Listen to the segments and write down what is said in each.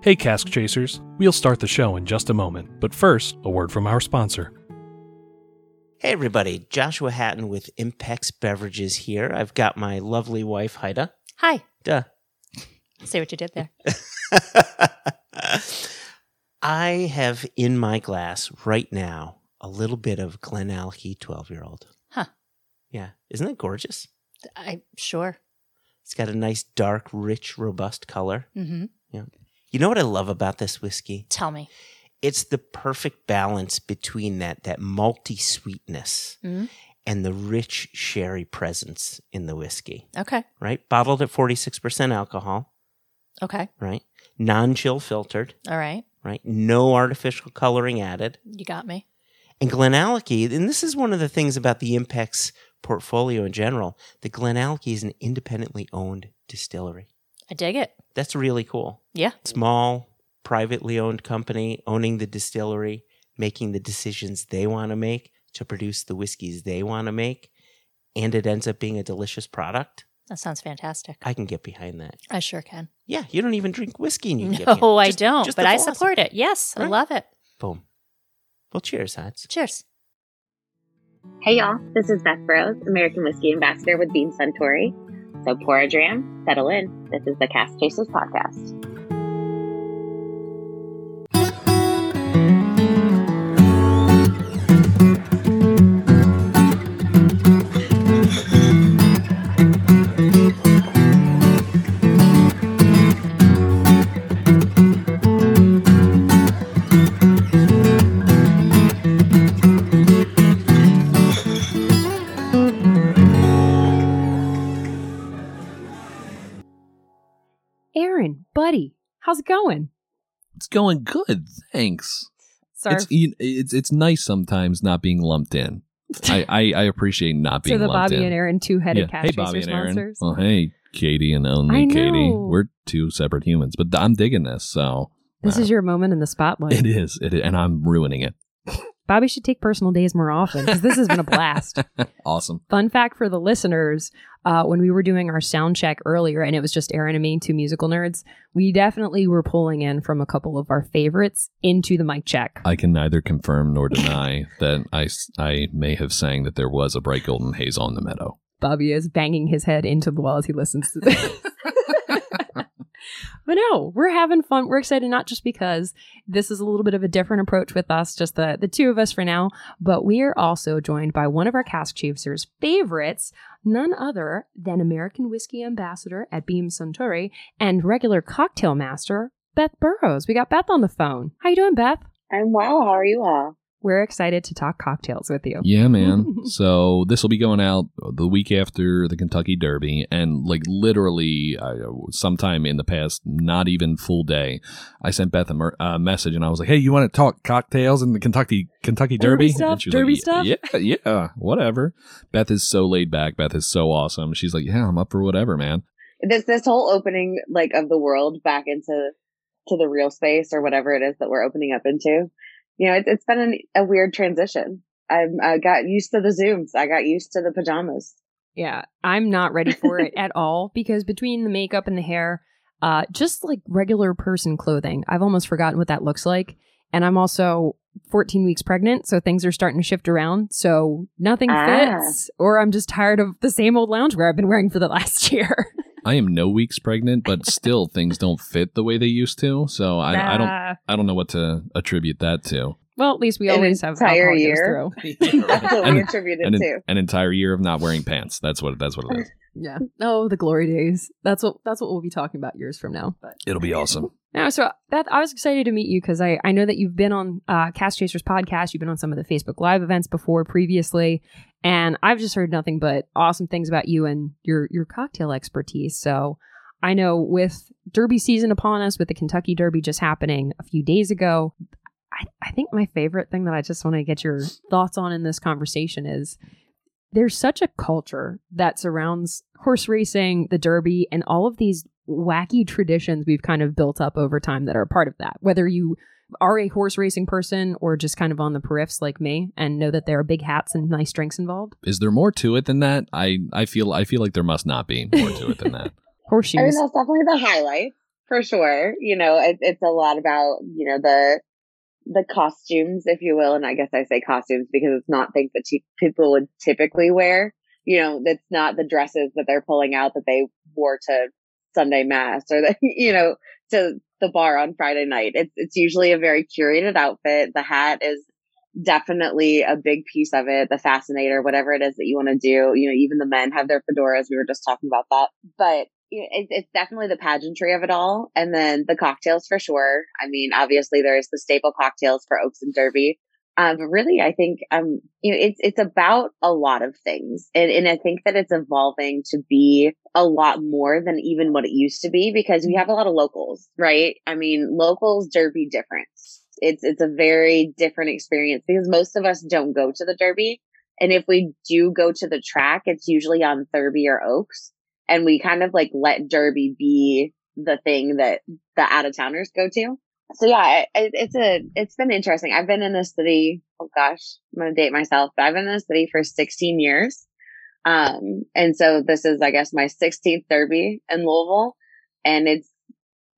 Hey, Cask Chasers. We'll start the show in just a moment, but first, a word from our sponsor. Hey, everybody. Joshua Hatton with Impex Beverages here. I've got my lovely wife, Haida. Hi. Duh. See what you did there. I have in my glass right now a little bit of Glenallachie 12 year old. Huh. Yeah. Isn't it gorgeous? I sure. It's got a nice, dark, rich, robust color. Mm-hmm. You know what I love about this whiskey? Tell me. It's the perfect balance between that, that malty sweetness Mhm. and the rich sherry presence in the whiskey, Okay. right? Bottled at 46% alcohol, Okay. right? Non chill filtered, All right. right? No artificial coloring added. You got me. And Glenallachie, and this is one of the things about the Impex portfolio in general, the Glenallachie is an independently owned distillery. I dig it. That's really cool. Yeah. Small, privately owned company owning the distillery, making the decisions they want to make to produce the whiskeys they want to make, and it ends up being a delicious product. That sounds fantastic. I can get behind that. I sure can. Yeah, you don't even drink whiskey and you can get behind No, it. I don't, just but I support it. Yes, I love it. Boom. Well, cheers, Hats. Cheers. Hey y'all, this is Beth Burrows, American Whiskey Ambassador with Beam Suntory. So pour a dram, settle in. This is the Cask Chasers Podcast. Going? It's going good, thanks. Sorry. It's it's it's nice sometimes not being lumped in. I I, I appreciate not being to the Bobby in. and Aaron two-headed yeah. Hey, Bobby and Aaron. sponsors. Well, hey, Katie and only Katie. We're two separate humans, but I'm digging this. So This uh, is your moment in the spotlight. it is it is, and I'm ruining it. Bobby should take personal days more often because this has been a blast. awesome. Fun fact for the listeners: uh, when we were doing our sound check earlier, and it was just Aaron and me, two musical nerds, we definitely were pulling in from a couple of our favorites into the mic check. I can neither confirm nor deny that I, I may have sang that there was a bright golden haze on the meadow. Bobby is banging his head into the wall as he listens to this. but no, we're having fun. We're excited not just because this is a little bit of a different approach with us, just the, the two of us for now, but we are also joined by one of our cask chasers' favorites, none other than American Whiskey Ambassador at Beam Suntory and regular cocktail master, Beth Burrows. We got Beth on the phone. How you doing, Beth? I'm well. How are you all? We're excited to talk cocktails with you. Yeah, man. so this will be going out the week after the Kentucky Derby, and like literally, uh, sometime in the past, not even full day, I sent Beth a mer- uh, message, and I was like, "Hey, you want to talk cocktails in the Kentucky Kentucky Derby Derby?" stuff? And she was Derby like, stuff? Yeah, yeah, whatever. Beth is so laid back. Beth is so awesome. She's like, "Yeah, I'm up for whatever, man." This this whole opening like of the world back into to the real space or whatever it is that we're opening up into. You know, it's it's been an, a weird transition. I'm I got used to the zooms. I got used to the pajamas. Yeah, I'm not ready for it at all because between the makeup and the hair, uh, just like regular person clothing, I've almost forgotten what that looks like. And I'm also 14 weeks pregnant, so things are starting to shift around. So nothing Ah. fits, or I'm just tired of the same old loungewear I've been wearing for the last year. I am no weeks pregnant, but still things don't fit the way they used to. So I, I don't. I don't know what to attribute that to. Well, at least we An always have entire year? through. That's what And- we attribute it an, to. an entire year of not wearing pants. That's what that's what it is. Yeah. Oh, the glory days. That's what that's what we'll be talking about years from now. But It'll be awesome. No, so Beth, I was excited to meet you because I, I know that you've been on uh, Cask Chasers podcast. You've been on some of the Facebook Live events before previously, and I've just heard nothing but awesome things about you and your your cocktail expertise. So I know with Derby season upon us, with the Kentucky Derby just happening a few days ago, I, I think my favorite thing that I just want to get your thoughts on in this conversation is there's such a culture that surrounds horse racing, the Derby, and all of these wacky traditions we've kind of built up over time that are a part of that. Whether you are a horse racing person or just kind of on the periffs like me and know that there are big hats and nice drinks involved. Is there more to it than that? I I feel I feel like there must not be more to it than that. Horseshoes. I mean, that's definitely the highlight. for sure. You know, it, it's a lot about you know the the costumes, if you will, and I guess I say costumes because it's not things that t- people would typically wear. You know, that's not the dresses that they're pulling out that they wore to Sunday mass or the you know to the bar on Friday night. It's it's usually a very curated outfit. The hat is definitely a big piece of it. The fascinator, whatever it is that you want to do. You know, even the men have their fedoras. We were just talking about that, but it, it's definitely the pageantry of it all. And then the cocktails for sure. I mean, obviously there's the staple cocktails for Oaks and Derby. Um, but really, I think, um, you know, it's, it's about a lot of things. And, and I think that it's evolving to be a lot more than even what it used to be because we have a lot of locals, right? I mean, locals Derby difference. It's, it's a very different experience because most of us don't go to the Derby. And if we do go to the track, it's usually on Thurby or Oaks. And we kind of like let Derby be the thing that the out of towners go to so yeah, it, it's a, it's been interesting. I've been in the city. Oh gosh, I'm going to date myself, but I've been in the city for 16 years. Um, and so this is, I guess, my 16th derby in Louisville and it's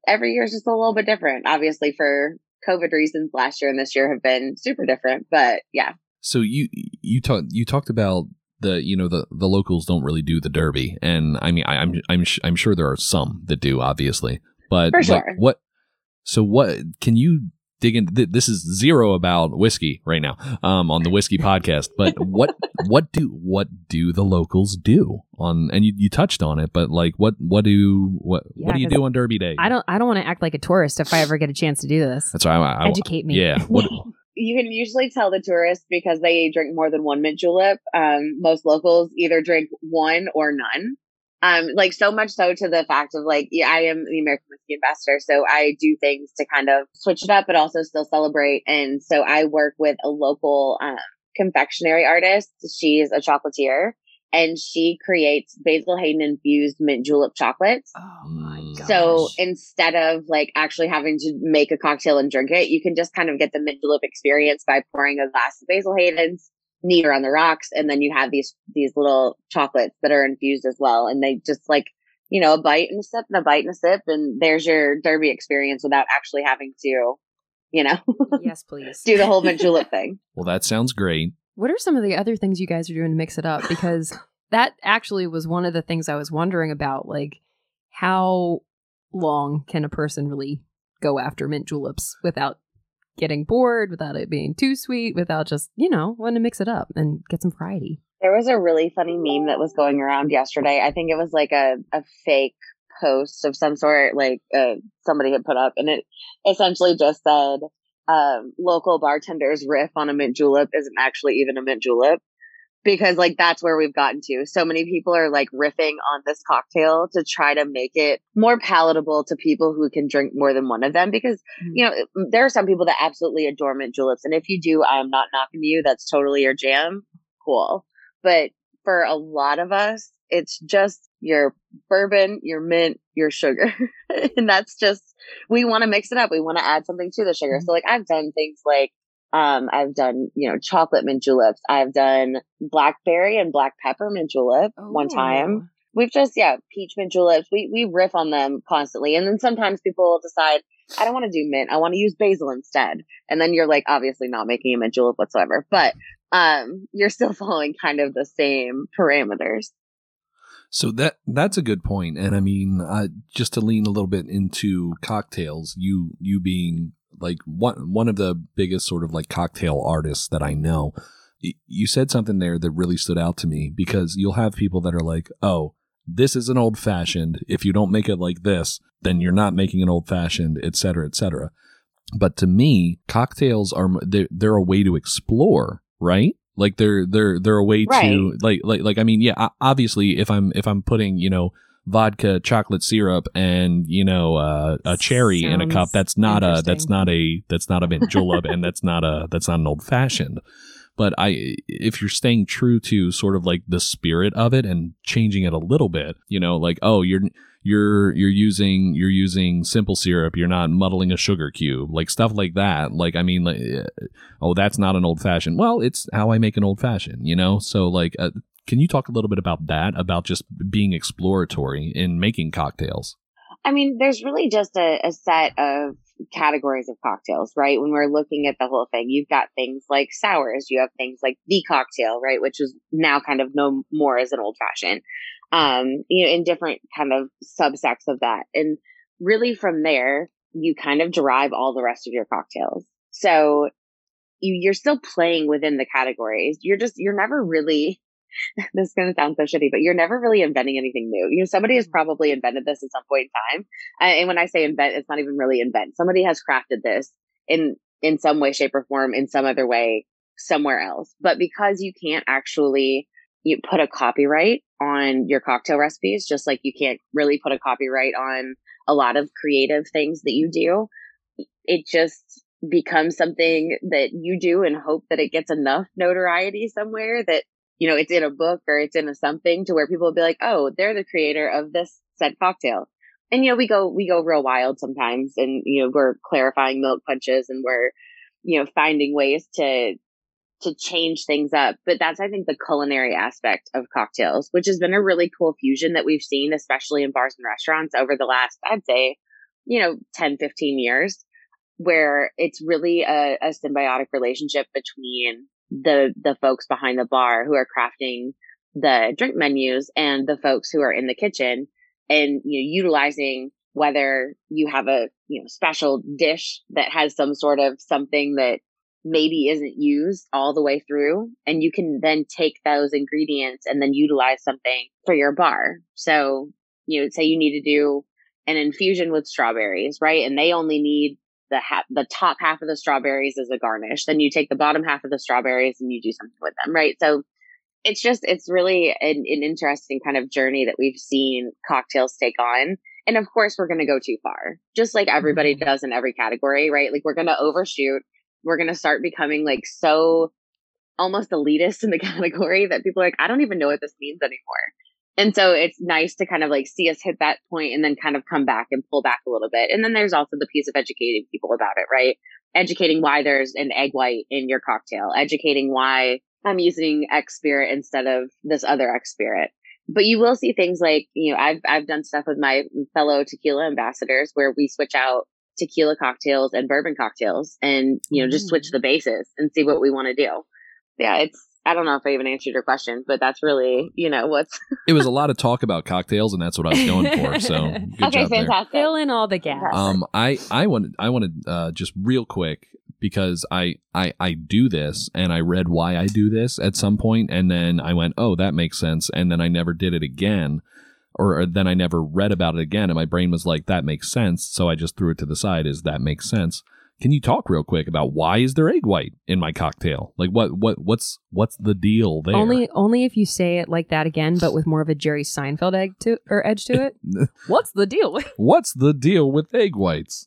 every year is just a little bit different. Obviously for COVID reasons, last year and this year have been super different, but yeah. So you, you talked, you talked about the you know the the locals don't really do the derby and i mean I, am I'm, I'm i'm sure there are some that do obviously but For sure. like, what so what can you dig into? Th- this is zero about whiskey right now um, on the whiskey podcast. But what what do what do the locals do on? And you, you touched on it, but like what what do what Yeah, what do you 'cause do on Derby Day? I don't. I don't want to act like a tourist if I ever get a chance to do this. That's why I, I, Educate me. Yeah. What, you can usually tell the tourists because they drink more than one mint julep. Um, most locals either drink one or none. Um, like so much so to the fact of like, yeah, I am the American Whiskey Ambassador, so I do things to kind of switch it up, but also still celebrate. And so I work with a local um, confectionery artist. She's a chocolatier, and she creates Basil Hayden infused mint julep chocolates. Oh my Mm. god. So instead of like actually having to make a cocktail and drink it, you can just kind of get the mint julep experience by pouring a glass of Basil Hayden's, neater on the rocks, and then you have these these little chocolates that are infused as well, and they just like you know a bite and a sip and a bite and a sip, and there's your Derby experience without actually having to, you know, yes, please do the whole mint julep thing. well, that sounds great. What are some of the other things you guys are doing to mix it up? Because that actually was one of the things I was wondering about. Like, how long can a person really go after mint juleps without getting bored, without it being too sweet, without just, you know, wanting to mix it up and get some variety? There was a really funny meme that was going around yesterday. I think it was like a, a fake post of some sort, like uh, somebody had put up, and it essentially just said, um, local bartenders riff on a mint julep isn't actually even a mint julep. Because like that's where we've gotten to. So many people are like riffing on this cocktail to try to make it more palatable to people who can drink more than one of them. Because Mhm. you know there are some people that absolutely adore mint juleps, and if you do, I'm not knocking you. That's totally your jam. Cool. But for a lot of us, it's just your bourbon, your mint, your sugar. and that's just, we want to mix it up. We want to add something to the sugar. So like I've done things like, um, I've done, you know, chocolate mint juleps. I've done blackberry and black pepper mint julep one time. We've just, yeah, peach mint juleps. We, we riff on them constantly. And then sometimes people will decide, I don't want to do mint. I want to use basil instead. And then you're like, obviously not making a mint julep whatsoever, but, um, you're still following kind of the same parameters. So that that's a good point, and I mean, uh, just to lean a little bit into cocktails, you you being like one one of the biggest sort of like cocktail artists that I know, you said something there that really stood out to me because you'll have people that are like, oh, this is an old fashioned. If you don't make it like this, then you're not making an old fashioned, et cetera, et cetera. But to me, cocktails are they're, they're a way to explore, right? Like they're they're they're a way to like like like I mean, yeah, obviously if I'm if I'm putting, you know, vodka, chocolate syrup and, you know, uh, a cherry in a cup, that's not a that's not a that's not a mint julep and that's not a that's not an old fashioned. But I if you're staying true to sort of like the spirit of it and changing it a little bit, you know, like oh, you're you're you're using you're using simple syrup. You're not muddling a sugar cube like stuff like that. Like i mean like, uh, oh that's not an old fashioned. Well it's how i make an old fashioned you know? So like uh, can you talk a little bit about that about just being exploratory in making cocktails I mean, there's really just a, a set of categories of cocktails, right? When we're looking at the whole thing, you've got things like sours, you have things like the cocktail, right? Which is now kind of no more as an old fashioned, um, you know, in different kind of subsects of that. And really from there, you kind of derive all the rest of your cocktails. So you, you're still playing within the categories. You're just, you're never really, this is going to sound so shitty, but you're never really inventing anything new. You know, somebody has mm-hmm. probably invented this at some point in time. And when I say invent, it's not even really invent. Somebody has crafted this in, in some way, shape or form, in some other way, somewhere else. But because you can't actually you put a copyright on your cocktail recipes, just like you can't really put a copyright on a lot of creative things that you do, it just becomes something that you do and hope that it gets enough notoriety somewhere that you know it's in a book or it's in a something to where people will be like oh they're the creator of this said cocktail. And you know we go we go real wild sometimes and you know we're clarifying milk punches and we're you know finding ways to to change things up. But that's i think the culinary aspect of cocktails which has been a really cool fusion that we've seen especially in bars and restaurants over the last i'd say you know 10 15 years where it's really a, a symbiotic relationship between the the folks behind the bar who are crafting the drink menus and the folks who are in the kitchen and you know utilizing whether you have a you know special dish that has some sort of something that maybe isn't used all the way through and you can then take those ingredients and then utilize something for your bar. So you know say you need to do an infusion with strawberries right? And they only need the ha- the top half of the strawberries as a garnish. Then you take the bottom half of the strawberries and you do something with them, right? So it's just it's really an, an interesting kind of journey that we've seen cocktails take on. And of course, we're going to go too far, just like everybody Mm-hmm. does in every category, right? Like we're going to overshoot. We're going to start becoming like so almost elitist in the category that people are like, I don't even know what this means anymore. And so it's nice to kind of like see us hit that point and then kind of come back and pull back a little bit. And then there's also the piece of educating people about it, right? Educating why there's an egg white in your cocktail, educating why I'm using X spirit instead of this other X spirit. But you will see things like, you know, I've, I've done stuff with my fellow tequila ambassadors where we switch out tequila cocktails and bourbon cocktails and, you know, just switch mm. the bases and see what we want to do. Yeah, it's, I don't know if I even answered your question, but that's really, you know, what's It was a lot of talk about cocktails, and that's what I was going for. So good okay, job there. fantastic. Fill in all the gaps. Um, I I wanted I wanted uh, just real quick because I I I do this and I read why I do this at some point and then I went oh that makes sense and then I never did it again or then I never read about it again and my brain was like that makes sense so I just threw it to the side Is that makes sense. Can you talk real quick about why is there egg white in my cocktail? Like what what what's what's the deal there? Only only if you say it like that again, but with more of a Jerry Seinfeld egg to or edge to it. What's the deal? what's the deal with egg whites?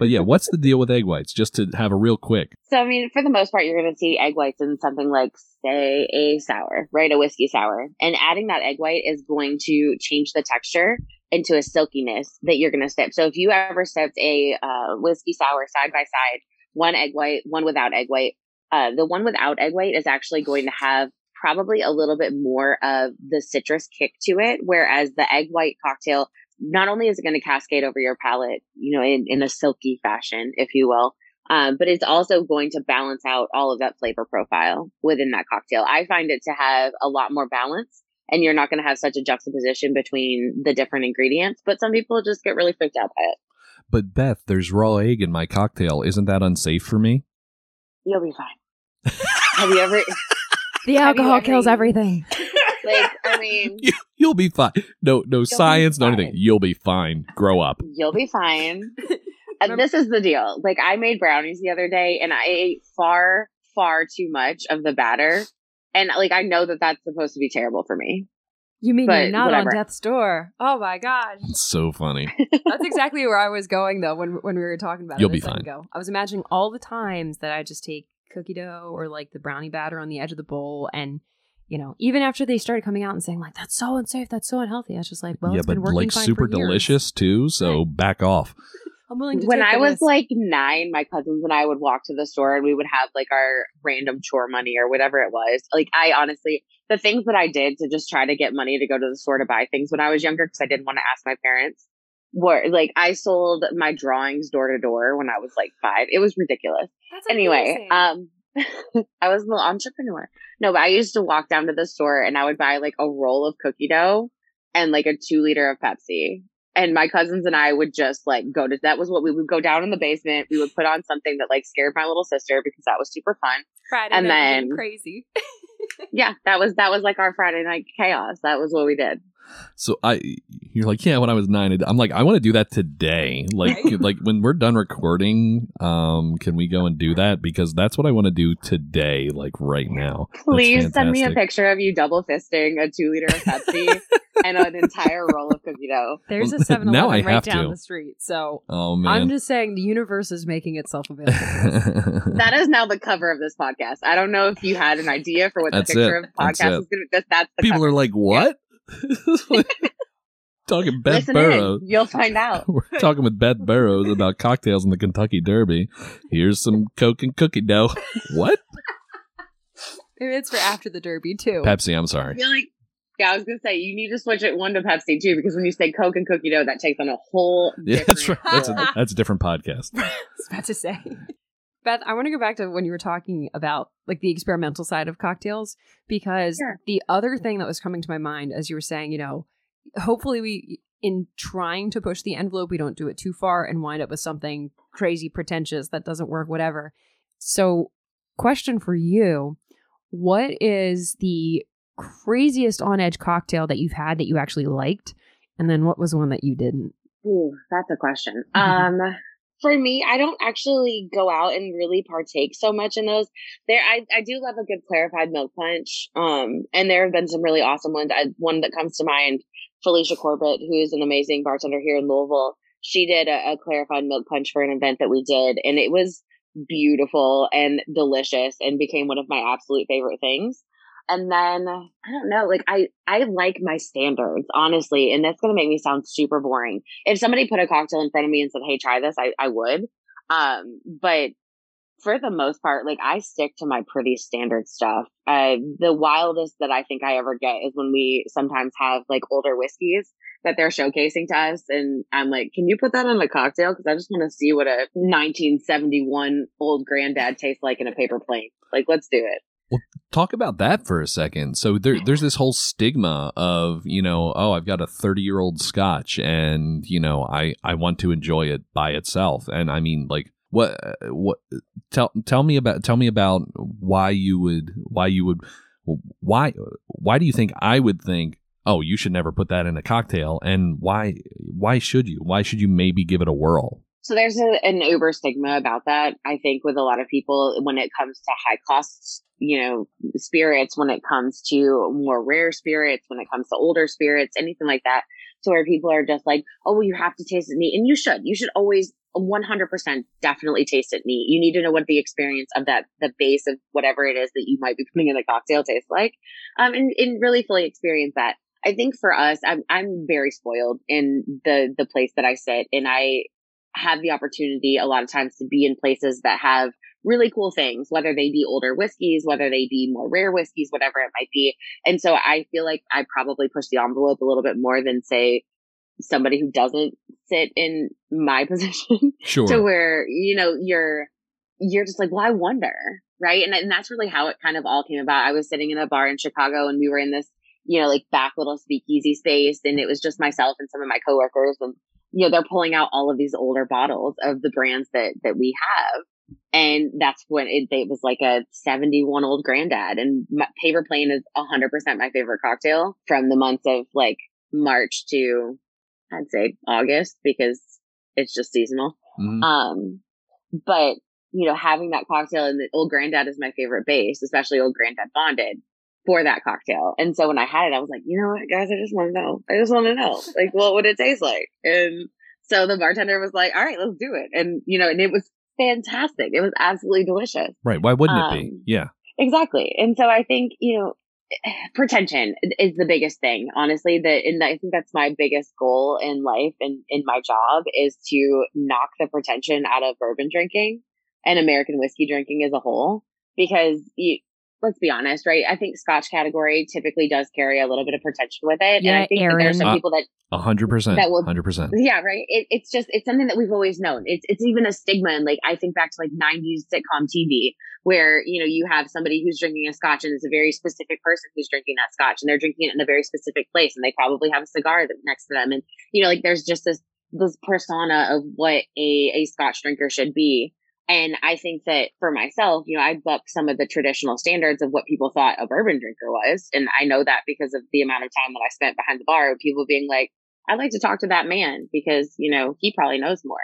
But yeah, what's the deal with egg whites? Just to have a real quick. So, I mean, for the most part, you're going to see egg whites in something like, say, a sour, right? A whiskey sour. And adding that egg white is going to change the texture into a silkiness that you're going to sip. So, if you ever sipped a uh, whiskey sour side by side, one egg white, one without egg white, uh, the one without egg white is actually going to have probably a little bit more of the citrus kick to it, whereas the egg white cocktail not only is it going to cascade over your palate, you know, in, in a silky fashion, if you will, um, but it's also going to balance out all of that flavor profile within that cocktail. I find it to have a lot more balance and you're not going to have such a juxtaposition between the different ingredients, but some people just get really freaked out by it. But Beth, there's raw egg in my cocktail. Isn't that unsafe for me? You'll be fine. have you ever, The alcohol ever kills eaten- everything. Like, I mean, You, you'll be fine. No, no science, no anything. You'll be fine. Grow up. You'll be fine. Uh, and this is the deal. Like I made brownies the other day and I ate far, far too much of the batter. And like I know that that's supposed to be terrible for me. You mean But you're not whatever. on death's door? Oh my gosh. It's so funny. That's exactly where I was going though when when we were talking about You'll it. a be fine. Ago. I was imagining all the times that I just take cookie dough or like the brownie batter on the edge of the bowl and you know, even after they started coming out and saying like that's so unsafe, that's so unhealthy, I was just like, well, yeah, it's but been working like fine super delicious too. So back off. I'm willing to when take I was risk. like nine, my cousins and I would walk to the store and we would have like our random chore money or whatever it was. Like I honestly, the things that I did to just try to get money to go to the store to buy things when I was younger, because I didn't want to ask my parents. were like I sold my drawings door to door when I was like five. It was ridiculous. That's Anyway, um I was a little entrepreneur. No, but I used to walk down to the store and I would buy like a roll of cookie dough and like a two liter of Pepsi. And my cousins and I would just like go to that was what we would go down in the basement. We would put on something that like scared my little sister because that was super fun. Friday and night then- crazy. Yeah, that was that was like our Friday night chaos. That was what we did. So I, you're like, yeah. When I was nine, I'm like, I want to do that today. Like, like when we're done recording, um, can we go and do that? Because that's what I want to do today, like right now. Please send me a picture of you double fisting a two liter of Pepsi and an entire roll of cookie dough. There's a Well, 7 now I Eleven right have down to. the street. So Oh man. I'm just saying the universe is making itself available. That is now the cover of this podcast. I don't know if you had an idea for what the picture it. of the That's podcast it. is going to be. That's the People cover. are like, what? talking Beth Listen Burrows. in. You'll find out. We're talking with Beth Burrows about cocktails in the Kentucky Derby. Here's some Coke and cookie dough. What? Maybe it's for after the Derby too. Pepsi, I'm sorry. like, yeah, I was going to say, you need to switch it one to Pepsi too, because when you say Coke and cookie dough, that takes on a whole Yeah, that's right. That's a, that's a different podcast. I was about to say. Beth, I want to go back to when you were talking about like the experimental side of cocktails because Sure. the other thing that was coming to my mind as you were saying, you know, hopefully we in trying to push the envelope, we don't do it too far and wind up with something crazy pretentious that doesn't work whatever. So, question for you, what is the craziest on edge cocktail that you've had that you actually liked? And then what was one that you didn't? Ooh, that's a question. Mhm. Um, for me, I don't actually go out and really partake so much in those. There, I, I do love a good clarified milk punch. Um, and there have been some really awesome ones. I, one that comes to mind, Felicia Corbett, who is an amazing bartender here in Louisville. She did a, a clarified milk punch for an event that we did, and it was beautiful and delicious, and became one of my absolute favorite things. And then I don't know, like I I like my standards honestly, and that's gonna make me sound super boring if somebody put a cocktail in front of me and said, "Hey, try this," I I would. Um, but for the most part, like I stick to my pretty standard stuff. Uh, the wildest that I think I ever get is when we sometimes have like older whiskeys that they're showcasing to us, and I'm like, "Can you put that on a cocktail?" Because I just want to see what a 1971 old granddad tastes like in a paper plane. Like, let's do it. Well, talk about that for a second. So there, there's this whole stigma of you know, oh, I've got a 30 year old Scotch, and you know, I I want to enjoy it by itself. And I mean, like, what what tell tell me about tell me about why you would why you would why why do you think I would think oh you should never put that in a cocktail and why why should you why should you maybe give it a whirl So there's a, an uber stigma about that. I think with a lot of people when it comes to high costs, you know, spirits, when it comes to more rare spirits, when it comes to older spirits, anything like that. So where people are just like, oh, well, you have to taste it neat. And you should. You should always 100% definitely taste it neat. You need to know what the experience of that, the base of whatever it is that you might be putting in a cocktail tastes like. Um, and, and really fully experience that. I think for us, I'm, I'm very spoiled in the, the place that I sit and I have the opportunity a lot of times to be in places that have really cool things, whether they be older whiskeys, whether they be more rare whiskeys, whatever it might be. And so I feel like I probably push the envelope a little bit more than say somebody who doesn't sit in my position sure to where, you know, you're, you're just like, well, I wonder. Right. And, and that's really how it kind of all came about. I was sitting in a bar in Chicago and we were in this, you know, like back little speakeasy space and it was just myself and some of my coworkers and, you know, they're pulling out all of these older bottles of the brands that, that we have. And that's when it, it was like a 71 old granddad and my, paper plane is 100% my favorite cocktail from the months of like March to I'd say August because it's just seasonal. Mhm. Um, but you know, having that cocktail and the old granddad is my favorite base, especially old granddad bonded for that cocktail. And so when I had it, I was like, you know what, guys, I just want to know. I just want to know, like, what would it taste like? And so the bartender was like, all right, let's do it. And you know, and it was fantastic. It was absolutely delicious. right why wouldn't it be um, yeah Exactly. And so I think, you know, pretension is the biggest thing, honestly. That and I think that's my biggest goal in life and in my job is to knock the pretension out of bourbon drinking and American whiskey drinking as a whole. Because you let's be honest, right? I think Scotch category typically does carry a little bit of pretension with it, and I think that are some Aaron. people that A hundred percent. That will- Hundred percent. yeah, right. It, it's just it's something that we've always known. It's it's even a stigma, and like I think back to like '90s sitcom TV, where you know you have somebody who's drinking a Scotch, and it's a very specific person who's drinking that Scotch, and they're drinking it in a very specific place, and they probably have a cigar next to them, and you know like there's just this this persona of what a a Scotch drinker should be. And I think that for myself, you know, I buck some of the traditional standards of what people thought a bourbon drinker was. And I know that because of the amount of time that I spent behind the bar, people being like, I'd like to talk to that man because, you know, he probably knows more.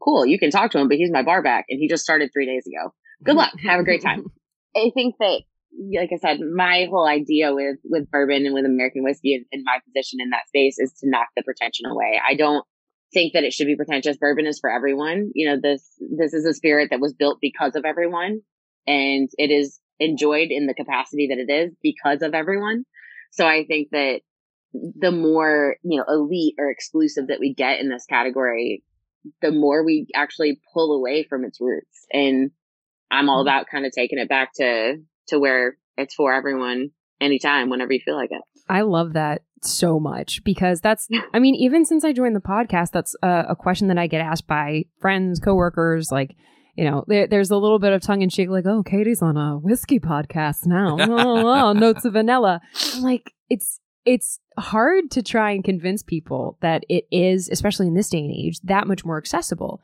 Cool. You can talk to him, but he's my bar back and he just started three days ago. Good luck. Have a great time. I think that, like I said, my whole idea with, with bourbon and with American whiskey and, and my position in that space is to knock the pretension away. I don't think that it should be pretentious. Bourbon is for everyone. You know, this, this is a spirit that was built because of everyone and it is enjoyed in the capacity that it is because of everyone. So I think that the more, you know, elite or exclusive that we get in this category, the more we actually pull away from its roots. And I'm all mm-hmm. about kind of taking it back to, to where it's for everyone anytime, whenever you feel like it. I love that so much because that's, I mean, even since I joined the podcast, that's a, a question that I get asked by friends, coworkers, like, you know, there, there's a little bit of tongue in cheek, like, oh, Katie's on a whiskey podcast now. oh, notes of vanilla. Like, it's, it's hard to try and convince people that it is, especially in this day and age, that much more accessible.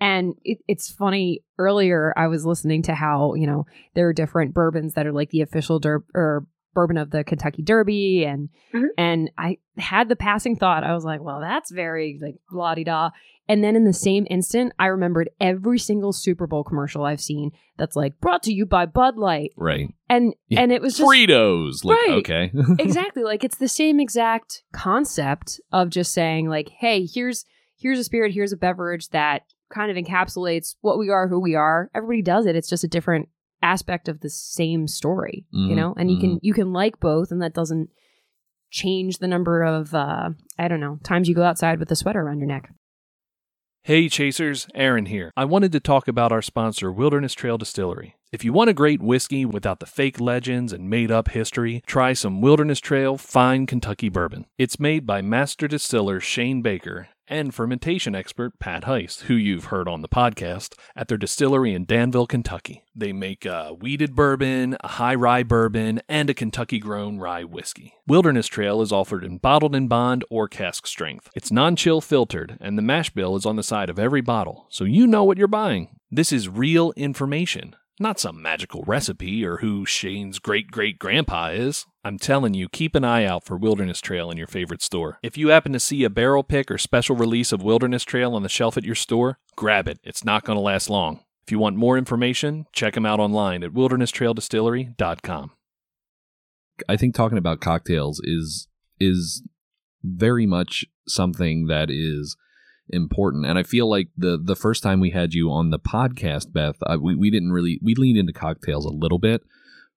And it, it's funny. Earlier, I was listening to how you know there are different bourbons that are like the official or bourbon of the Kentucky Derby, and Mhm. and I had the passing thought. I was like, well, that's very like la di da. And then in the same instant, I remembered every single Super Bowl commercial I've seen that's like brought to you by Bud Light, Right. and Yeah. and it was just Fritos. Like, Right. okay. exactly like it's the same exact concept of just saying like hey here's here's a spirit here's a beverage that kind of encapsulates what we are who we are everybody does it it's just a different aspect of the same story you Mhm, know and you can you can like both and that doesn't change the number of uh i don't know times you go outside with a sweater around your neck Hey Chasers, Aaron here. I wanted to talk about our sponsor, Wilderness Trail Distillery. If you want a great whiskey without the fake legends and made up history, try some Wilderness Trail Fine Kentucky Bourbon. It's made by master distiller Shane Baker and fermentation expert Pat Heist, who you've heard on the podcast, at their distillery in Danville, Kentucky. They make a wheated bourbon, a high rye bourbon, and a Kentucky grown rye whiskey. Wilderness Trail is offered in bottled in bond or cask strength. It's non chill filtered, and the mash bill is on the side of every bottle, so you know what you're buying. This is real information. Not some magical recipe or who Shane's great great grandpa is. I'm telling you, keep an eye out for Wilderness Trail in your favorite store. If you happen to see a barrel pick or special release of Wilderness Trail on the shelf at your store, grab it. It's not going to last long. If you want more information, check them out online at wildernesstraildistillery.com. I think talking about cocktails is is very much something that is important and i feel like the the first time we had you on the podcast beth uh, we, we didn't really we leaned into cocktails a little bit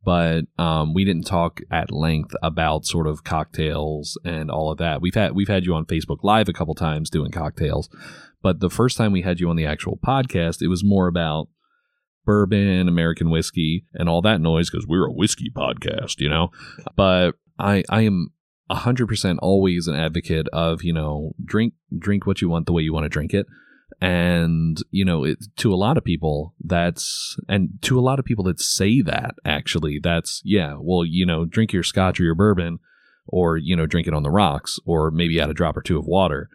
but um, we didn't talk at length about sort of cocktails and all of that. We've had we've had you on facebook live a couple times doing cocktails but the first time we had you on the actual podcast it was more about bourbon american whiskey and all that noise because we're a whiskey podcast you know? But i i am 100% always an advocate of you know drink drink what you want the way you want to drink it and you know it, to a lot of people that's and to a lot of people that say that actually that's yeah well you know drink your scotch or your bourbon or you know drink it on the rocks or maybe add a drop or two of water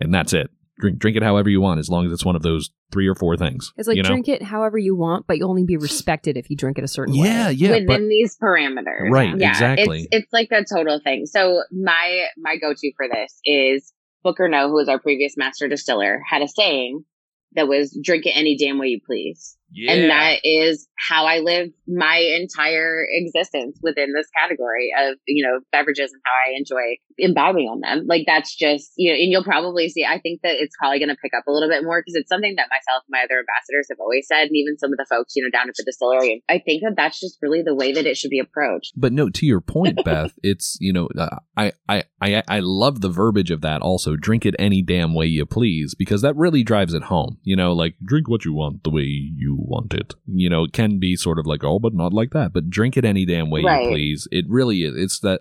and that's it drink drink it however you want as long as it's one of those three or four things it's like you know? drink it however you want but you'll only be respected if you drink it a certain yeah way yeah within but these parameters. Right, Yeah, exactly. It's it's like a total thing. So my my go to for this is Booker Noe, who was our previous master distiller, had a saying that was drink it any damn way you please. Yeah And that is how I live my entire existence within this category of, you know, beverages and how I enjoy imbibing on them. Like that's just, you know, and you'll probably see, I think that it's probably going to pick up a little bit more because it's something that myself and my other ambassadors have always said. And even some of the folks, you know, down at the distillery. I think that that's just really the way that it should be approached. But no, to your point, Beth, it's you know, uh, I, I I I love the verbiage of that. Also, drink it any damn way you please, because that really drives it home. You know, like drink what you want the way you want it. You know, it can be sort of like, oh, but not like that. But drink it any damn way Right. you please. It really is. It's that,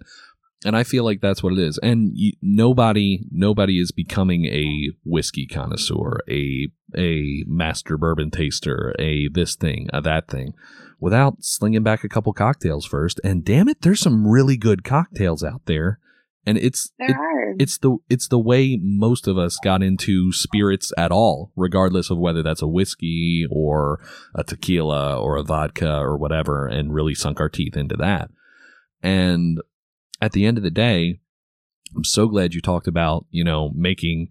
and I feel like that's what it is. And you, nobody, nobody is becoming a whiskey connoisseur, a a master bourbon taster, a this thing, a that thing, without slinging back a couple cocktails first. And damn it, there's some really good cocktails out there. And it's it- it's the it's the way most of us got into spirits at all, regardless of whether that's a whiskey or a tequila or a vodka or whatever, and really sunk our teeth into that. And at the end of the day, I'm so glad you talked about you know making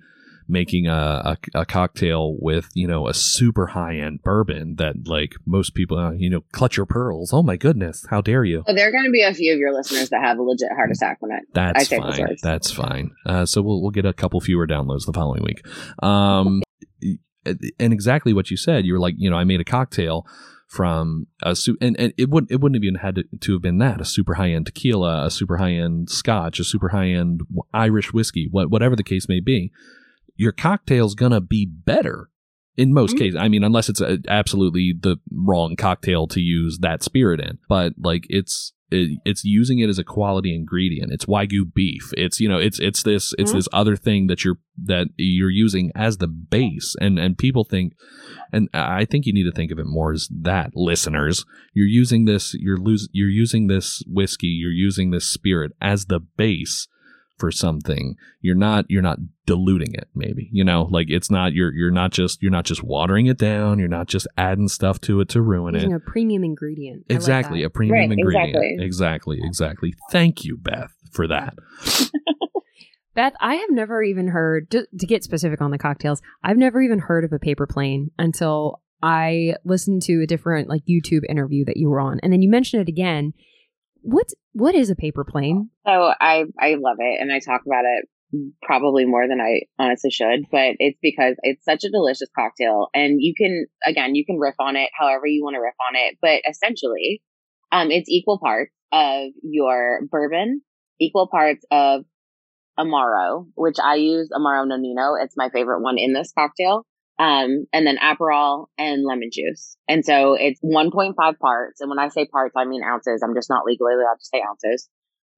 making a, a, a cocktail with you know a super high end bourbon that like most people uh, you know clutch your pearls. Oh my goodness, how dare you? Well, there are going to be a few of your listeners that have a legit heart attack when it. I That's those fine. That's fine. Uh, so we'll we'll get a couple fewer downloads the following week. Um, and exactly what you said, you were like, you know, I made a cocktail from a su- and, and it wouldn't it wouldn't have even had to, to have been that a super high end tequila, a super high end Scotch, a super high end Irish whiskey, what, whatever the case may be. Your cocktail's gonna be better in most Mhm. cases. I mean, unless it's a, absolutely the wrong cocktail to use that spirit in, but like it's it, it's using it as a quality ingredient. It's wagyu beef. It's you know it's it's this it's Mhm. this other thing that you're that you're using as the base, and and people think, and I think you need to think of it more as that listeners. You're using this you're lose you're using this whiskey. You're using this spirit as the base for something you're not you're not diluting it maybe you know like it's not you're you're not just you're not just watering it down you're not just adding stuff to it to ruin it Using a premium ingredient. I like exactly that. a premium Right, ingredient exactly. exactly exactly thank you beth for that Beth, I have never even heard, to, to get specific on the cocktails, I've never even heard of a paper plane until I listened to a different like YouTube interview that you were on. And then you mentioned it again. What's, what is a paper plane? So I I love it, and I talk about it probably more than I honestly should, but it's because it's such a delicious cocktail, and you can again you can riff on it however you want to riff on it, but essentially, um, it's equal parts of your bourbon, equal parts of Amaro, which I use Amaro Nonino. It's my favorite one in this cocktail. Um, and then Aperol and lemon juice. And so it's 1.5 parts. And when I say parts, I mean ounces. I'm just not legally allowed to say ounces.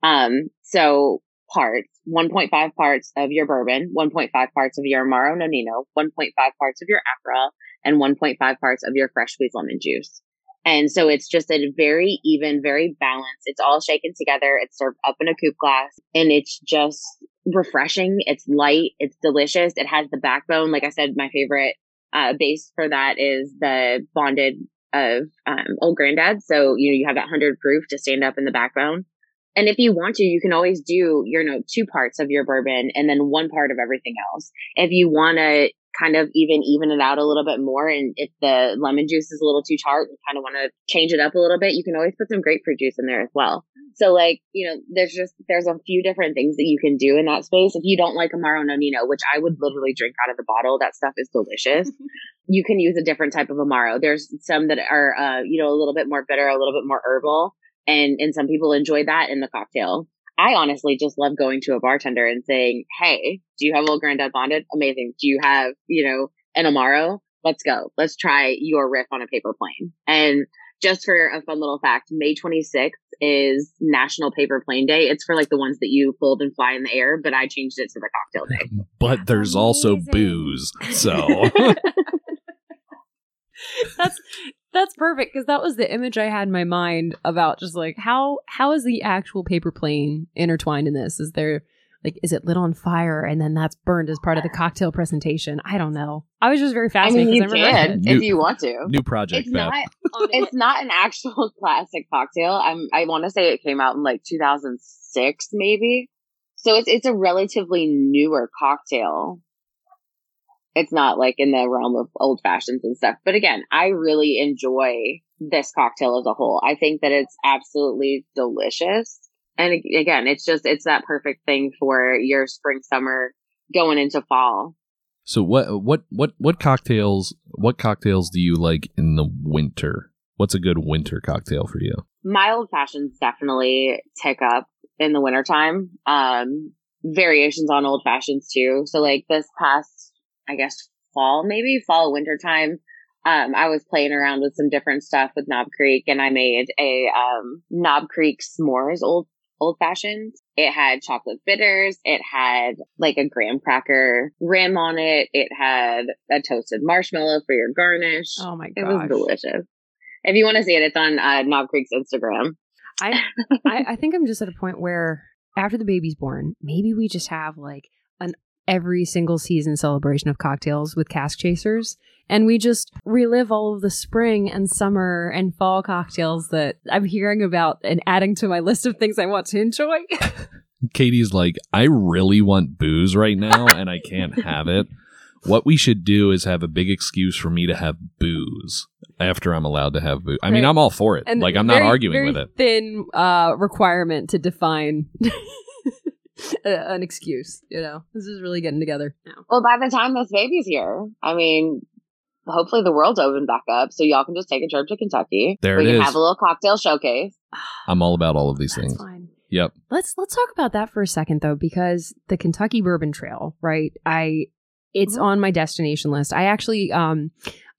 Um, so parts, 1.5 parts of your bourbon, 1.5 parts of your Amaro Nonino, 1.5 parts of your Aperol, and 1.5 parts of your fresh squeezed lemon juice. And so it's just a very even, very balanced. It's all shaken together. It's served up in a coupe glass and it's just refreshing. It's light. It's delicious. It has the backbone. Like I said, my favorite uh, base for that is the bonded of um, Old Granddad. So, you know, you have that 100 proof to stand up in the backbone. And if you want to, you can always do, you know, two parts of your bourbon and then one part of everything else. If you want to kind of even even it out a little bit more, and if the lemon juice is a little too tart and kind of want to change it up a little bit, you can always put some grapefruit juice in there as well. So like, you know, there's just, there's a few different things that you can do in that space. If you don't like Amaro Nonino, which I would literally drink out of the bottle, that stuff is delicious. you can use a different type of Amaro. There's some that are, uh, you know, a little bit more bitter, a little bit more herbal. And, and some people enjoy that in the cocktail. I honestly just love going to a bartender and saying, Hey, do you have Old Granddad Bonded? Amazing. Do you have, you know, an Amaro? Let's go. Let's try your riff on a paper plane. And just for a fun little fact, May 26th is National Paper Plane Day. It's for like the ones that you fold and fly in the air, but I changed it to the cocktail day. but there's also booze so that's that's perfect because that was the image I had in my mind about just like how how is the actual paper plane intertwined in this? Is there like is it lit on fire and then that's burned as part of the cocktail presentation? I don't know. I was just very I mean, fascinated. you 'cause I can New- if you want to. new project It's beth not. It's not an actual classic cocktail. I'm. I want to say it came out in like 2006, maybe. So it's it's a relatively newer cocktail. It's not like in the realm of old fashions and stuff. But again, I really enjoy this cocktail as a whole. I think that it's absolutely delicious. And again, it's just it's that perfect thing for your spring summer going into fall. so what what what what cocktails what cocktails do you like in the winter what's a good winter cocktail for you my old fashions definitely tick up in the wintertime. Um, variations on old fashions too. So like this past, I guess fall, maybe fall, winter time. um, I was playing around with some different stuff with Knob Creek and I made a, um, Knob Creek s'mores old, old fashioned. It had chocolate bitters. It had like a graham cracker rim on it. It had a toasted marshmallow for your garnish. Oh my god, it was delicious. If you want to see it, it's on uh, Knob Creek's Instagram. I, I I think I'm just at a point where after the baby's born, maybe we just have like every single season celebration of cocktails with cask chasers and we just relive all of the spring and summer and fall cocktails that I'm hearing about and adding to my list of things I want to enjoy. Katie's like, I really want booze right now and I can't have it. What we should do is have a big excuse for me to have booze after I'm allowed to have booze. I mean, I'm all for it. and like, I'm not arguing very with it. Thin uh, requirement to define a- an excuse. You know, this is really getting together now. Well, by the time this baby's here, I mean, hopefully the world's opened back up so y'all can just take a trip to Kentucky. There we it can is. have a little cocktail showcase. I'm all about all of these That's things. fine. Yep. Let's let's talk about that for a second though, because the Kentucky Bourbon Trail, right? I it's Mhm. on my destination list. I actually um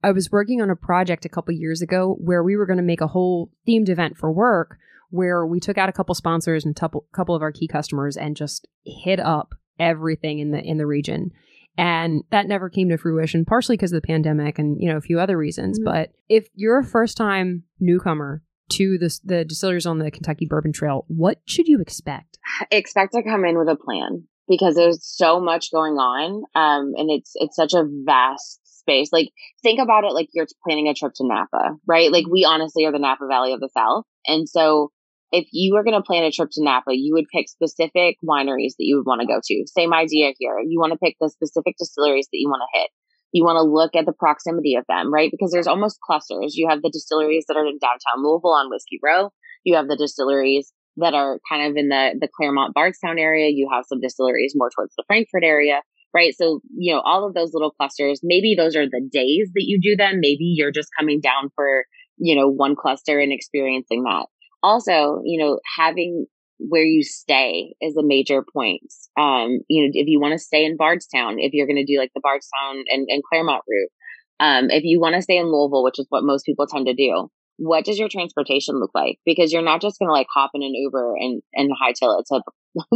I was working on a project a couple years ago where we were going to make a whole themed event for work where we took out a couple sponsors and a couple of our key customers and just hit up everything in the in the region. And that never came to fruition, partially because of the pandemic and you know a few other reasons. Mhm. But if you're a first time newcomer to the the distilleries on the Kentucky Bourbon Trail, what should you expect? Expect to come in with a plan because there's so much going on. Um, and it's, it's such a vast space. Like think about it like you're planning a trip to Napa, right? Like we honestly are the Napa Valley of the South. And so if you were going to plan a trip to Napa, you would pick specific wineries that you would want to go to. Same idea here. You want to pick the specific distilleries that you want to hit. You want to look at the proximity of them, right? Because there's almost clusters. You have the distilleries that are in downtown Louisville on Whiskey Row. You have the distilleries that are kind of in the, the Clermont Bardstown area. You have some distilleries more towards the Frankfort area, right? So, you know, all of those little clusters, maybe those are the days that you do them. Maybe you're just coming down for, you know, one cluster and experiencing that. Also, you know, having where you stay is a major point. Um, you know, if you want to stay in Bardstown, if you're going to do like the Bardstown and, and Clermont route, um, if you want to stay in Louisville, which is what most people tend to do, what does your transportation look like? Because you're not just going to like hop in an Uber and, and hightail it to,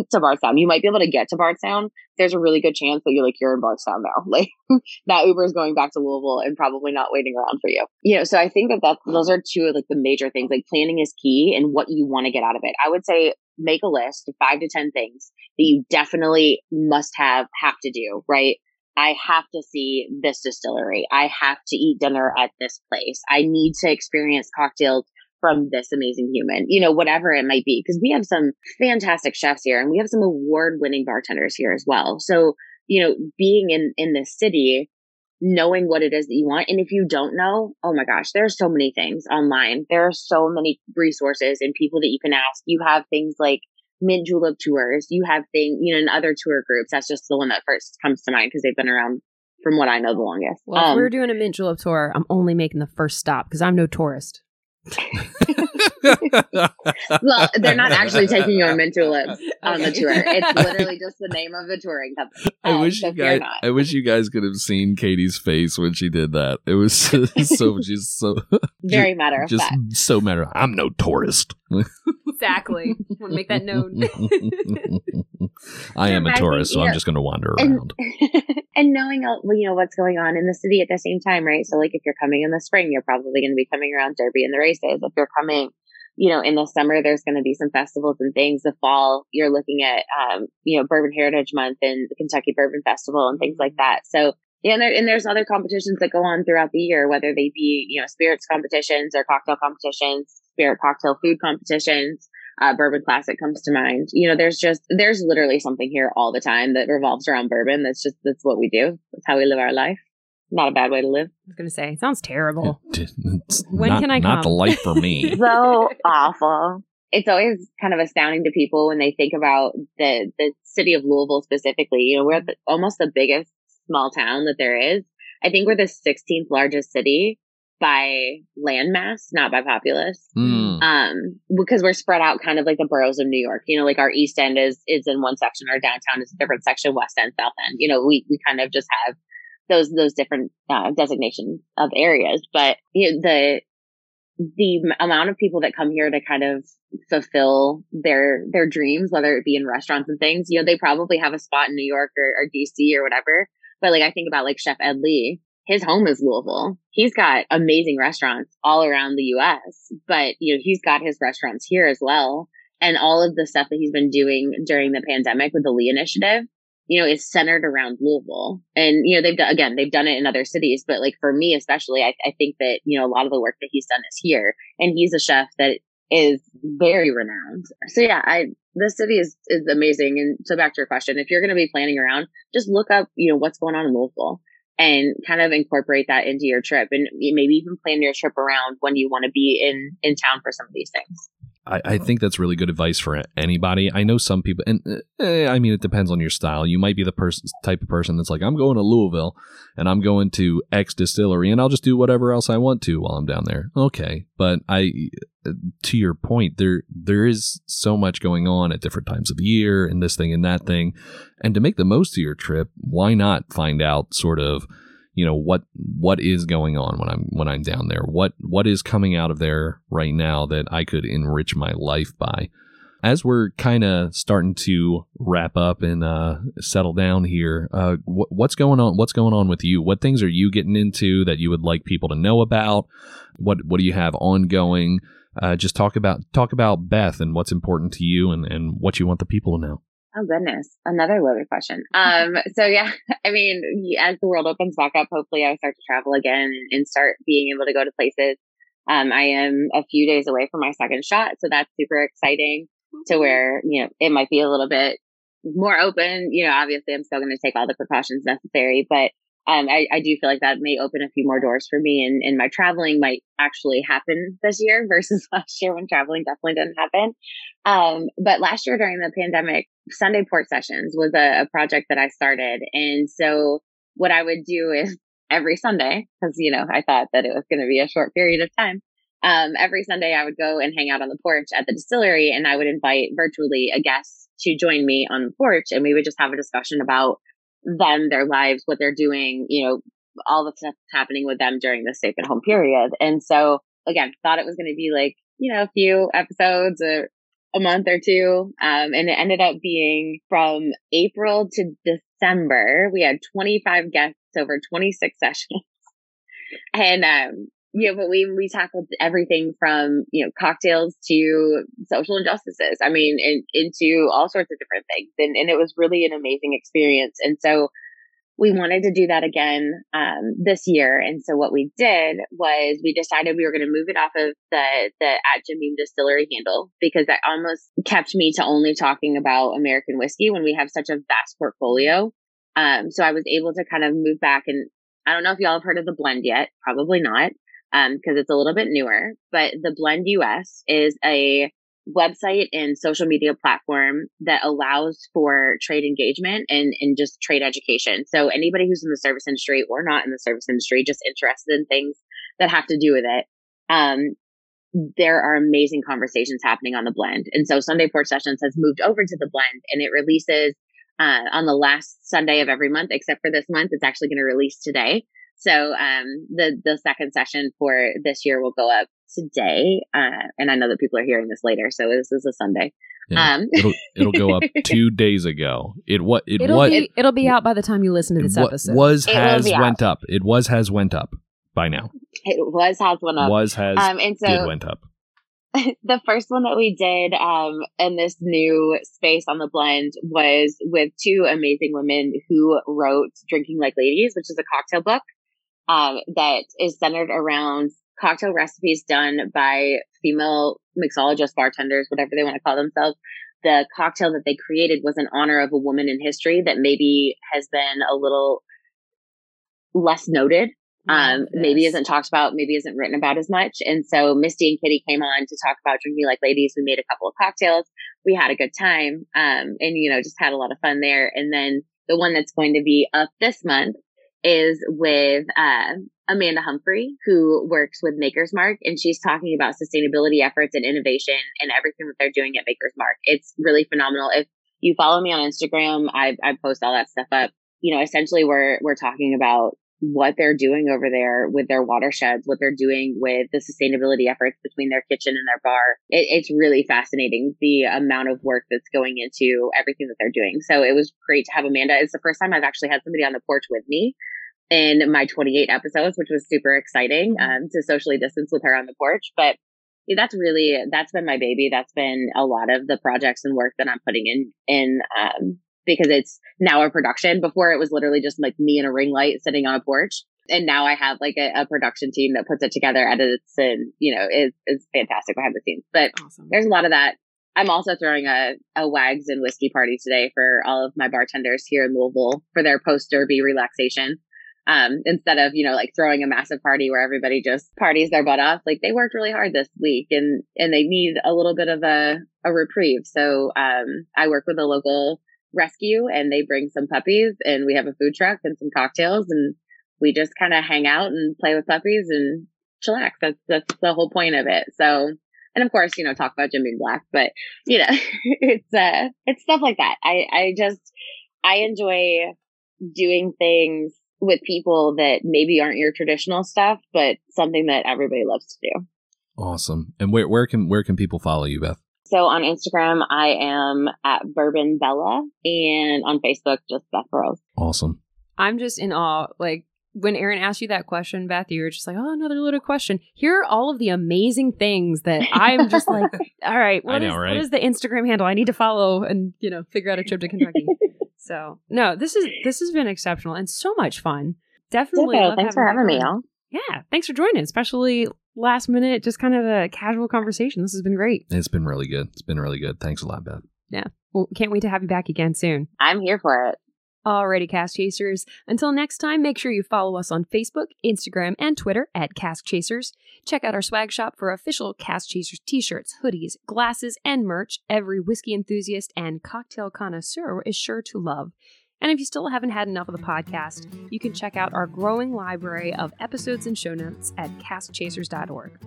to Bardstown. You might be able to get to Bardstown. There's a really good chance that you're like, you're in Bardstown now. Like that Uber is going back to Louisville and probably not waiting around for you. You know, so I think that that those are two of like the major things. Like planning is key and what you want to get out of it. I would say make a list of five to 10 things that you definitely must have, have to do, right? I have to see this distillery. I have to eat dinner at this place. I need to experience cocktails from this amazing human, you know, whatever it might be. Cause we have some fantastic chefs here and we have some award winning bartenders here as well. So, you know, being in, in this city, knowing what it is that you want. And if you don't know, oh my gosh, there are so many things online. There are so many resources and people that you can ask. You have things like mint julep tours. You have things, you know, in other tour groups. That's just the one that first comes to mind because they've been around from what I know the longest. Well, if Um, we're doing a mint julep tour, I'm only making the first stop because I'm no tourist. well, they're not actually taking you on mint julep on the tour. It's literally just the name of the touring company. I Um, wish so you fear guys. I wish you guys could have seen Katie's face when she did that. It was so she's so Very matter of just fact. so matter. I'm no tourist. Exactly. I Want to make that known. I am a tourist, so you I'm just going to wander around. and knowing you know what's going on in the city at the same time, right? So like if you're coming in the spring, you're probably going to be coming around Derby and the races. If you're coming, you know, in the summer, there's going to be some festivals and things. The fall, you're looking at um, you know Bourbon Heritage Month and the Kentucky Bourbon Festival and things like that. So yeah, and, there, and there's other competitions that go on throughout the year, whether they be you know spirits competitions or cocktail competitions, spirit cocktail food competitions uh, bourbon classic comes to mind. You know, there's just there's literally something here all the time that revolves around bourbon. That's just that's what we do. That's how we live our life. Not a bad way to live. I was gonna say, it sounds terrible. It's When not, can I Not the life for me. So awful. It's always kind of astounding to people when they think about the the city of Louisville specifically. You know, we're the, almost the biggest small town that there is. I think we're the 16th largest city by landmass, not by populace. Hmm. um because we're spread out kind of like the boroughs of new york you know like our east end is is in one section our downtown is a different section west end south end you know we we kind of just have those those different uh, designations of areas. But you know, the the amount of people that come here to kind of fulfill their their dreams, whether it be in restaurants and things, you know, they probably have a spot in New York or, or DC or whatever. But like I think about like Chef Ed Lee, his home is Louisville. He's got amazing restaurants all around the US, but you know, he's got his restaurants here as well. And all of the stuff that he's been doing during the pandemic with the Lee initiative, you know, is centered around Louisville. And, you know, they've done, again, they've done it in other cities, but like for me, especially, I, I think that, you know, a lot of the work that he's done is here and he's a chef that is very renowned. So yeah, I, this city is, is amazing. And so back to your question, if you're going to be planning around, just look up, you know, what's going on in Louisville and kind of incorporate that into your trip and maybe even plan your trip around when you want to be in, in town for some of these things. I, I think that's really good advice for anybody. I know some people, and eh, I mean, it depends on your style. You might be the person type of person that's like, I'm going to Louisville, and I'm going to X distillery, and I'll just do whatever else I want to while I'm down there. Okay, but I, to your point, there there is so much going on at different times of the year, and this thing and that thing, and to make the most of your trip, why not find out sort of you know what what is going on when I'm when I'm down there? What what is coming out of there right now that I could enrich my life by? As we're kind of starting to wrap up and uh, settle down here uh, wh- what's going on what's going on with you? What things are you getting into that you would like people to know about? What what do you have ongoing? Uh, just talk about talk about Beth and what's important to you and, and what you want the people to know Oh goodness, another loaded question. Um, so yeah, I mean, as the world opens back up, hopefully I start to travel again and start being able to go to places. Um, I am a few days away from my second shot, so that's super exciting. To where you know it might be a little bit more open. You know, obviously I'm still going to take all the precautions necessary, but um, I, I do feel like that may open a few more doors for me, and, and my traveling might actually happen this year versus last year when traveling definitely didn't happen. Um, but last year during the pandemic, Sunday Porch Sessions was a, a project that I started. And so what I would do is every Sunday, because, you know, I thought that it was going to be a short period of time. Um, every Sunday I would go and hang out on the porch at the distillery and I would invite virtually a guest to join me on the porch and we would just have a discussion about them, their lives, what they're doing, you know, all the stuff that's happening with them during the safe at home period. And so again, thought it was going to be like, you know, a few episodes or a month or two. Um, and it ended up being from April to December. We had 25 guests over 26 sessions. and, um, you know, but we, we tackled everything from, you know, cocktails to social injustices. I mean, in, into all sorts of different things. And, and it was really an amazing experience. And so we wanted to do that again um, this year. And so what we did was we decided we were going to move it off of the the at Distillery handle because that almost kept me to only talking about American whiskey when we have such a vast portfolio. Um, so I was able to kind of move back and I don't know if y'all have heard of the blend yet, probably not, because um, it's a little bit newer. But the Blend US is a website and social media platform that allows for trade engagement and, and just trade education. So anybody who's in the service industry or not in the service industry, just interested in things that have to do with it. Um, there are amazing conversations happening on the blend. And so Sunday Porch Sessions has moved over to the blend and it releases uh, on the last Sunday of every month, except for this month. It's actually going to release today. So um, the the second session for this year will go up today, uh, and I know that people are hearing this later, so this is a Sunday. Yeah, Um, it'll it'll go up two days ago. It what it It'll what be it'll be out by the time you listen to this wa- episode. was It will has be out. went up. It was has went up by now. It was has one up. Was has Um, and did went up. the first one that we did um, in this new space on the blend was with two amazing women who wrote Drinking Like Ladies, which is a cocktail book um, that is centered around cocktail recipes done by female mixologists, bartenders, whatever they want to call themselves. The cocktail that they created was in honor of a woman in history that maybe has been a little less noted um, maybe isn't talked about, maybe isn't written about as much. And so Misty and Kitty came on to talk about drinking like ladies. We made a couple of cocktails. We had a good time. Um, and you know, just had a lot of fun there. And then the one that's going to be up this month is with, uh, Amanda Humphrey, who works with Maker's Mark, and she's talking about sustainability efforts and innovation and everything that they're doing at Maker's Mark. It's really phenomenal. If you follow me on Instagram, I, I post all that stuff up you know, essentially we're we're talking about what they're doing over there with their watersheds, what they're doing with the sustainability efforts between their kitchen and their bar. It, it's really fascinating the amount of work that's going into everything that they're doing. So it was great to have Amanda. It's the first time I've actually had somebody on the porch with me in my 28 episodes, which was super exciting um, to socially distance with her on the porch. But that's really that's been my baby. That's been a lot of the projects and work that I'm putting in in um, because it's now a production. Before it was literally just like me and a ring light sitting on a porch. And now I have like a, a production team that puts it together, edits, and you know, is is fantastic behind the scenes. But Awesome. there's a lot of that. I'm also throwing a, a wags and whiskey party today for all of my bartenders here in Louisville for their post derby relaxation. Um, instead of, you know, like throwing a massive party where everybody just parties their butt off, like they worked really hard this week and, and they need a little bit of a, a reprieve. So, um, I work with a local rescue and they bring some puppies and we have a food truck and some cocktails and we just kind of hang out and play with puppies and chillax. That's, that's the whole point of it. So, and of course, you know, talk about Jim black, but you know, it's, uh, it's stuff like that. I, I just, I enjoy doing things with people that maybe aren't your traditional stuff, but something that everybody loves to do. Awesome. And where where can where can people follow you, Beth? So on Instagram, I am at Bourbon Bella and on Facebook, just Beth Burrows. Awesome. I'm just in awe. Like when Aaron asked you that question, Beth, you were just like, "Oh, another little question." Here are all of the amazing things that I'm just like, "All right, I what know, is- right? what is the Instagram handle? I need to follow and you know figure out a trip to Kentucky." so no, this is this has been exceptional and so much fun. Definitely. Okay, love thanks for having me, on. y'all. Yeah, thanks for joining, especially last minute, just kind of a casual conversation. This has been great. It's been really good. It's been really good. Thanks a lot, Beth. Yeah. Well, can't wait to have you back again soon. I'm here for it. Alrighty, Cask Chasers. Until next time, make sure you follow us on Facebook, Instagram, and Twitter at Cask Chasers. Check out our swag shop for official Cask Chasers t shirts, hoodies, glasses, and merch every whiskey enthusiast and cocktail connoisseur is sure to love. And if you still haven't had enough of the podcast, you can check out our growing library of episodes and show notes at caskchasers.org.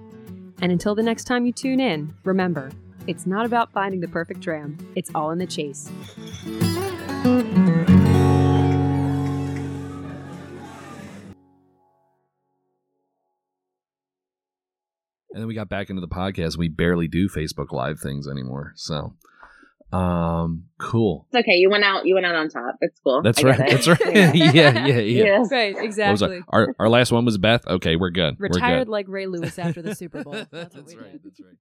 And until the next time you tune in, remember, it's not about finding the perfect dram, it's all in the chase. And then we got back into the podcast. We barely do Facebook Live things anymore. So, um, cool. It's okay. You went out. You went out on top. It's cool. That's I right. That's right. yeah, yeah, yeah. Yes. Right, exactly. our, our our last one was Beth. Okay, we're good. We're Retired good. like Ray Lewis after the Super Bowl. That's, what That's we right. did. That's right.